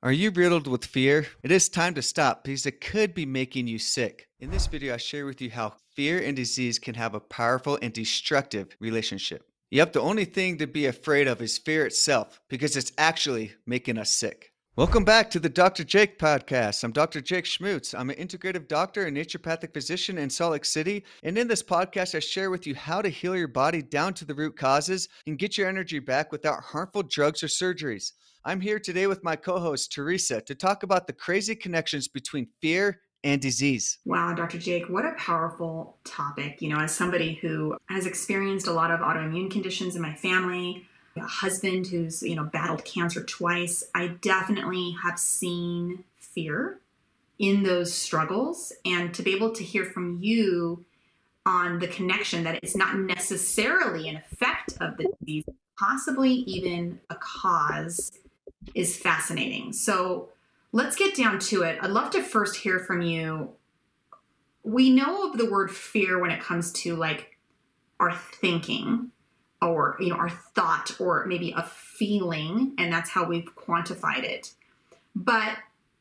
Are you riddled with fear? It is time to stop because it could be making you sick. In this video, I share with you how fear and disease can have a powerful and destructive relationship. Yep, the only thing to be afraid of is fear itself because it's actually making us sick. Welcome back to the Dr. Jake podcast. I'm Dr. Jake Schmutz. I'm an integrative doctor and naturopathic physician in Salt Lake City. And in this podcast, I share with you how to heal your body down to the root causes and get your energy back without harmful drugs or surgeries. I'm here today with my co host, Teresa, to talk about the crazy connections between fear and disease. Wow, Dr. Jake, what a powerful topic. You know, as somebody who has experienced a lot of autoimmune conditions in my family, a husband who's, you know, battled cancer twice, I definitely have seen fear in those struggles. And to be able to hear from you on the connection that it's not necessarily an effect of the disease, possibly even a cause is fascinating. So let's get down to it. I'd love to first hear from you. We know of the word fear when it comes to like our thinking or you know our thought or maybe a feeling and that's how we've quantified it. But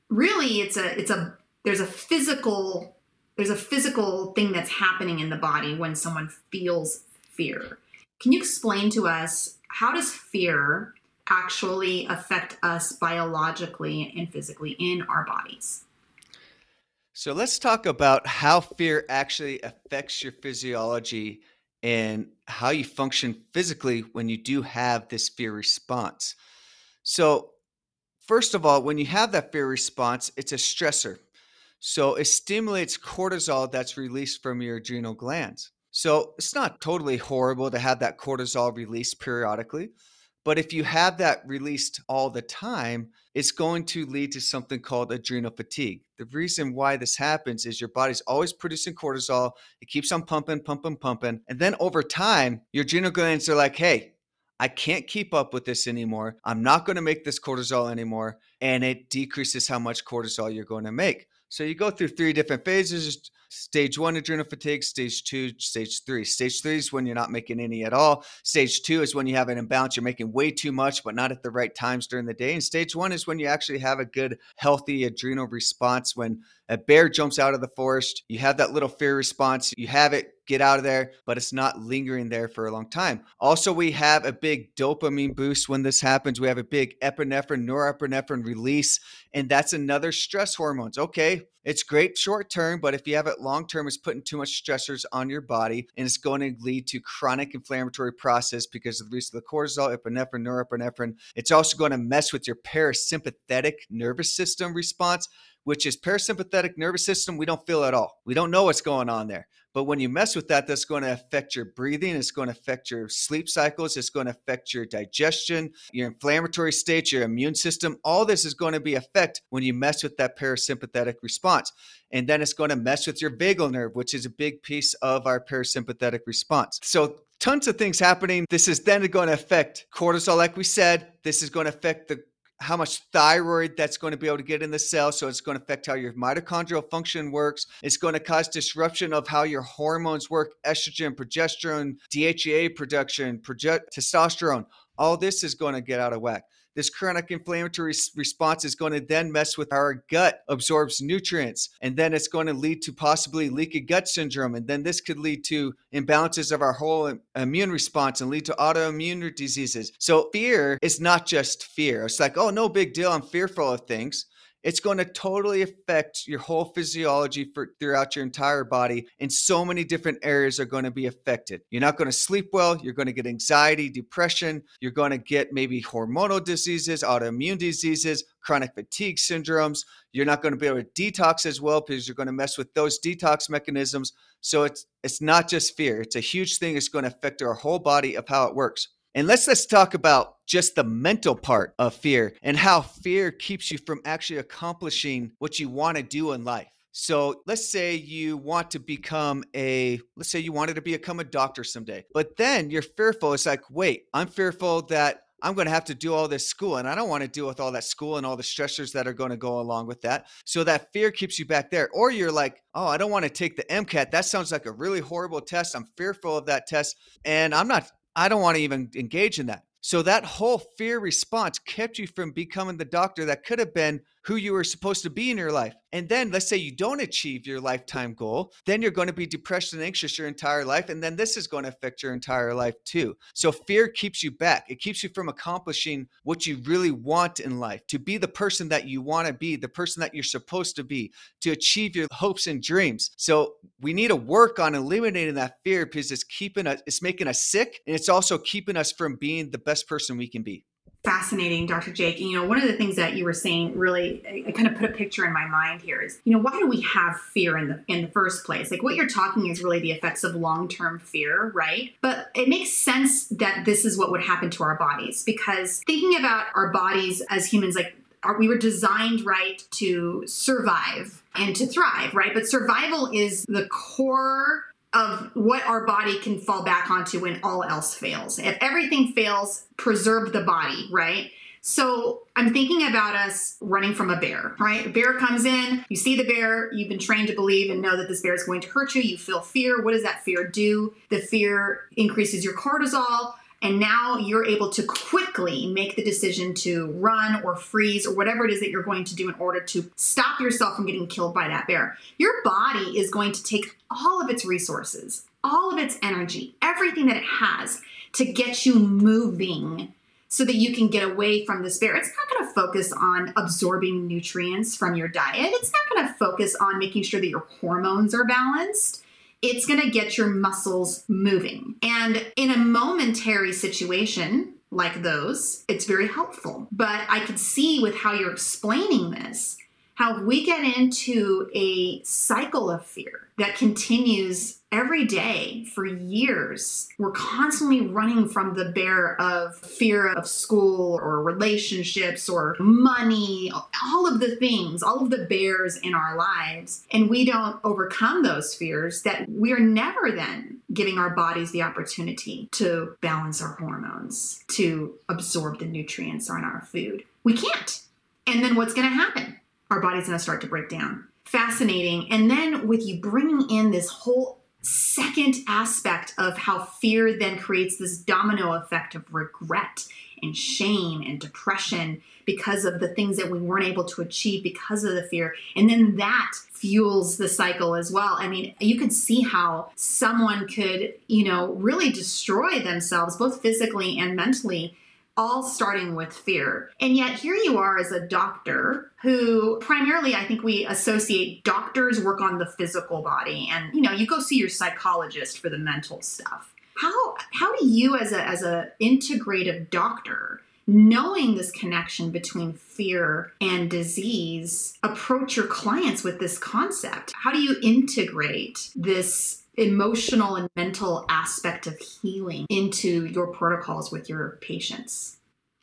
really it's a it's a there's a physical there's a physical thing that's happening in the body when someone feels fear. Can you explain to us how does fear actually affect us biologically and physically in our bodies. So let's talk about how fear actually affects your physiology and how you function physically when you do have this fear response. So, first of all, when you have that fear response, it's a stressor. So, it stimulates cortisol that's released from your adrenal glands. So, it's not totally horrible to have that cortisol released periodically. But if you have that released all the time, it's going to lead to something called adrenal fatigue. The reason why this happens is your body's always producing cortisol. It keeps on pumping, pumping, pumping. And then over time, your adrenal glands are like, hey, I can't keep up with this anymore. I'm not going to make this cortisol anymore. And it decreases how much cortisol you're going to make. So you go through three different phases stage one adrenal fatigue, stage two, stage three. Stage three is when you're not making any at all. Stage two is when you have an imbalance, you're making way too much, but not at the right times during the day. And stage one is when you actually have a good, healthy adrenal response when a bear jumps out of the forest, you have that little fear response, you have it get out of there, but it's not lingering there for a long time. Also, we have a big dopamine boost when this happens. We have a big epinephrine, norepinephrine release, and that's another stress hormones. Okay, it's great short term, but if you have it long term, it's putting too much stressors on your body and it's going to lead to chronic inflammatory process because of the release of the cortisol, epinephrine, norepinephrine. It's also going to mess with your parasympathetic nervous system response, which is parasympathetic nervous system. We don't feel at all. We don't know what's going on there. But when you mess with that, that's going to affect your breathing. It's going to affect your sleep cycles. It's going to affect your digestion, your inflammatory state, your immune system. All this is going to be affect when you mess with that parasympathetic response. And then it's going to mess with your vagal nerve, which is a big piece of our parasympathetic response. So tons of things happening. This is then going to affect cortisol, like we said. This is going to affect the how much thyroid that's going to be able to get in the cell. So it's going to affect how your mitochondrial function works. It's going to cause disruption of how your hormones work estrogen, progesterone, DHEA production, proge- testosterone. All this is going to get out of whack. This chronic inflammatory response is going to then mess with our gut, absorbs nutrients, and then it's going to lead to possibly leaky gut syndrome. And then this could lead to imbalances of our whole immune response and lead to autoimmune diseases. So fear is not just fear. It's like, oh, no big deal. I'm fearful of things it's going to totally affect your whole physiology for throughout your entire body and so many different areas are going to be affected. You're not going to sleep well you're going to get anxiety depression you're going to get maybe hormonal diseases autoimmune diseases chronic fatigue syndromes. You're not going to be able to detox as well because you're going to mess with those detox mechanisms. So it's it's not just fear it's a huge thing it's going to affect our whole body of how it works and let's let's talk about just the mental part of fear and how fear keeps you from actually accomplishing what you want to do in life. So let's say you want to become a, let's say you wanted to become a doctor someday, but then you're fearful. It's like, wait, I'm fearful that I'm going to have to do all this school and I don't want to deal with all that school and all the stressors that are going to go along with that. So that fear keeps you back there. Or you're like, oh, I don't want to take the MCAT. That sounds like a really horrible test. I'm fearful of that test and I'm not I don't want to even engage in that. So that whole fear response kept you from becoming the doctor that could have been who you were supposed to be in your life. And then let's say you don't achieve your lifetime goal, then you're going to be depressed and anxious your entire life. And then this is going to affect your entire life too. So fear keeps you back. It keeps you from accomplishing what you really want in life, to be the person that you want to be, the person that you're supposed to be, to achieve your hopes and dreams. So we need to work on eliminating that fear because it's keeping us, it's making us sick and it's also keeping us from being the best person we can be fascinating, Dr. Jake. You know, one of the things that you were saying really, I kind of put a picture in my mind here is, you know, why do we have fear in the in the first place? Like what you're talking is really the effects of long-term fear, right? But it makes sense that this is what would happen to our bodies because thinking about our bodies as humans, like are, we were designed right to survive and to thrive, right? But survival is the core of what our body can fall back onto when all else fails. If everything fails, preserve the body, right? So I'm thinking about us running from a bear, right? A bear comes in, you see the bear, you've been trained to believe and know that this bear is going to hurt you. You feel fear. What does that fear do? The fear increases your cortisol. And now you're able to quickly make the decision to run or freeze or whatever it is that you're going to do in order to stop yourself from getting killed by that bear. Your body is going to take all of its resources, all of its energy, everything that it has to get you moving so that you can get away from this bear. It's not going to focus on absorbing nutrients from your diet. It's not going to focus on making sure that your hormones are balanced it's going to get your muscles moving. And in a momentary situation, like those, it's very helpful. But I could see with how you're explaining this, how we get into a cycle of fear that continues every day for years. We're constantly running from the bear of fear of school or relationships or money, all of the things, all of the bears in our lives. And we don't overcome those fears, that we are never then giving our bodies the opportunity to balance our hormones, to absorb the nutrients in our food. We can't. And then what's going to happen? Our body's going to start to break down fascinating. And then with you bringing in this whole second aspect of how fear then creates this domino effect of regret and shame and depression because of the things that we weren't able to achieve because of the fear. And then that fuels the cycle as well. I mean, you can see how someone could, you know, really destroy themselves both physically and mentally all starting with fear. And yet, here you are as a doctor who primarily, I think we associate doctors work on the physical body, and you know, you go see your psychologist for the mental stuff. How how do you, as a as a integrative doctor, knowing this connection between fear and disease, approach your clients with this concept? How do you integrate this emotional and mental aspect of healing into your protocols with your patients.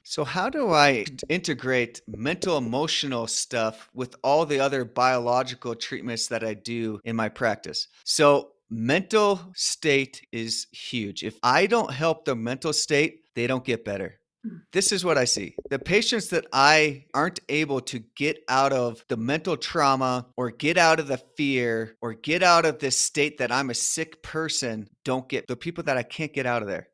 So, how do I integrate mental emotional stuff with all the other biological treatments that I do in my practice? So, mental state is huge. If I don't help the mental state, they don't get better. This is what I see. The patients that I aren't able to get out of the mental trauma or get out of the fear or get out of this state that I'm a sick person don't get the people that I can't get out of there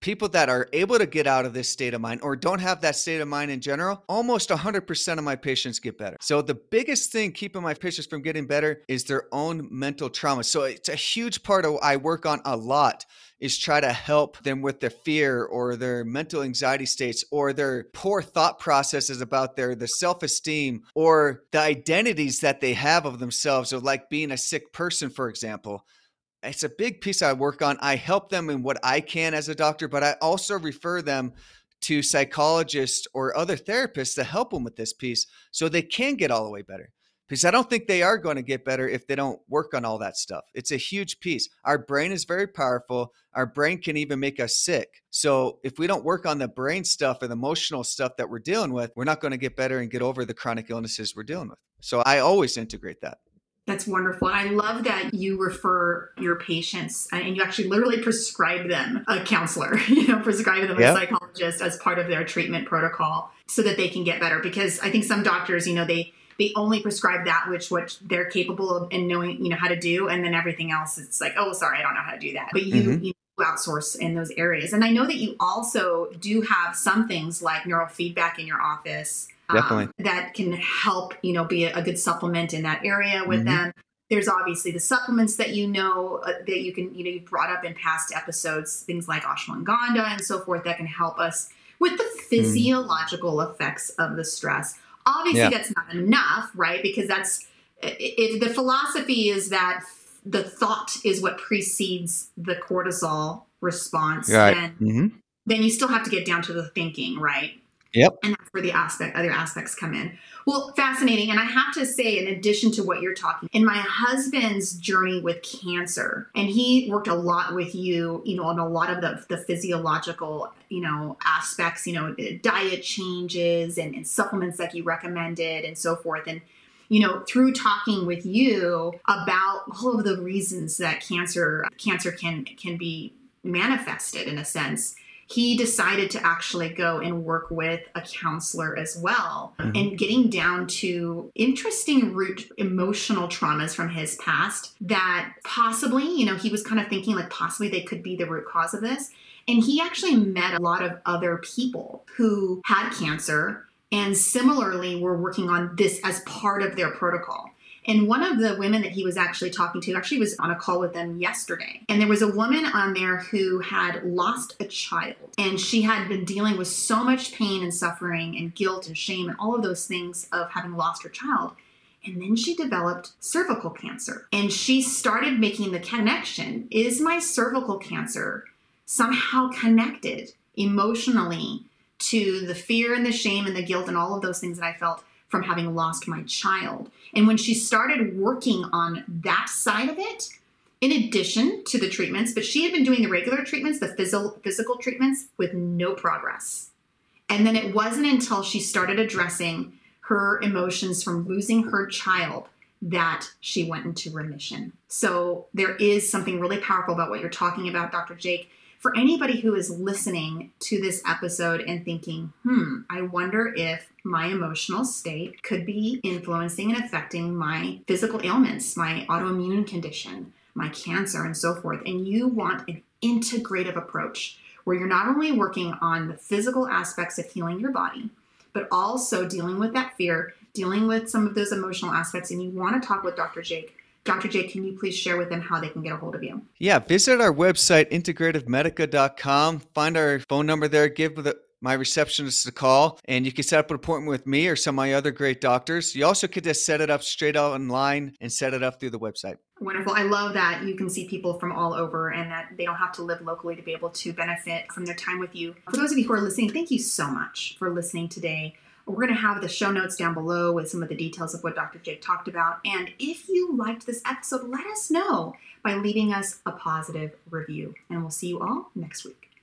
people that are able to get out of this state of mind or don't have that state of mind in general, almost 100% of my patients get better. So the biggest thing keeping my patients from getting better is their own mental trauma. So it's a huge part of I work on a lot is try to help them with their fear or their mental anxiety states or their poor thought processes about their the self-esteem or the identities that they have of themselves or like being a sick person for example it's a big piece I work on. I help them in what I can as a doctor, but I also refer them to psychologists or other therapists to help them with this piece so they can get all the way better. Because I don't think they are going to get better if they don't work on all that stuff. It's a huge piece. Our brain is very powerful. Our brain can even make us sick. So if we don't work on the brain stuff and the emotional stuff that we're dealing with, we're not going to get better and get over the chronic illnesses we're dealing with. So I always integrate that. That's wonderful. And I love that you refer your patients and you actually literally prescribe them a counselor, you know, prescribe them yep. a psychologist as part of their treatment protocol so that they can get better. Because I think some doctors, you know, they they only prescribe that which what they're capable of and knowing, you know, how to do, and then everything else it's like, oh, sorry, I don't know how to do that. But you, mm-hmm. you outsource in those areas. And I know that you also do have some things like neural feedback in your office. Um, Definitely. that can help, you know, be a, a, good supplement in that area with mm-hmm. them. There's obviously the supplements that you know uh, that you can, you know, you brought up in past episodes, things like ashwagandha and so forth that can help us with the mm. physiological mm. effects of the stress. Obviously, yeah. that's not enough, right? Because that's it, the philosophy is that the thought is what precedes the cortisol response, right. and mm-hmm. then you still have to get down to the thinking, right? Yep. And that's where the aspect, other aspects come in. Well, fascinating. And I have to say, in addition to what you're talking, in my husband's journey with cancer, and he worked a lot with you, you know, on a lot of the, the physiological, you know, aspects, you know, diet changes and, and supplements that you recommended and so forth. And you know through talking with you about all of the reasons that cancer cancer can can be manifested in a sense he decided to actually go and work with a counselor as well mm-hmm. and getting down to interesting root emotional traumas from his past that possibly, you know, he was kind of thinking like possibly they could be the root cause of this. And he actually met a lot of other people who had cancer and similarly were working on this as part of their protocol. And one of the women that he was actually talking to actually was on a call with them yesterday. And there was a woman on there who had lost a child and she had been dealing with so much pain and suffering and guilt and shame and all of those things of having lost her child. And then she developed cervical cancer. And she started making the connection is my cervical cancer somehow connected emotionally to the fear and the shame and the guilt and all of those things that I felt from having lost my child. And when she started working on that side of it, in addition to the treatments, but she had been doing the regular treatments, the phys- physical treatments, with no progress. And then it wasn't until she started addressing her emotions from losing her child that she went into remission. So there is something really powerful about what you're talking about, Dr. Jake, for anybody who is listening to this episode and thinking, hmm, I wonder if my emotional state could be influencing and affecting my physical ailments, my autoimmune condition, my cancer, and so forth. And you want an integrative approach where you're not only working on the physical aspects of healing your body, but also dealing with that fear, dealing with some of those emotional aspects. And you want to talk with Dr. Jake Dr. J, can you please share with them how they can get a hold of you? Yeah, visit our website, integrativemedica.com. Find our phone number there. Give the, my receptionist a call, and you can set up an appointment with me or some of my other great doctors. You also could just set it up straight out online and set it up through the website. Wonderful. I love that you can see people from all over and that they don't have to live locally to be able to benefit from their time with you. For those of you who are listening, thank you so much for listening today. We're going to have the show notes down below with some of the details of what Dr. Jake talked about. And if you liked this episode, let us know by leaving us a positive review. And we'll see you all next week.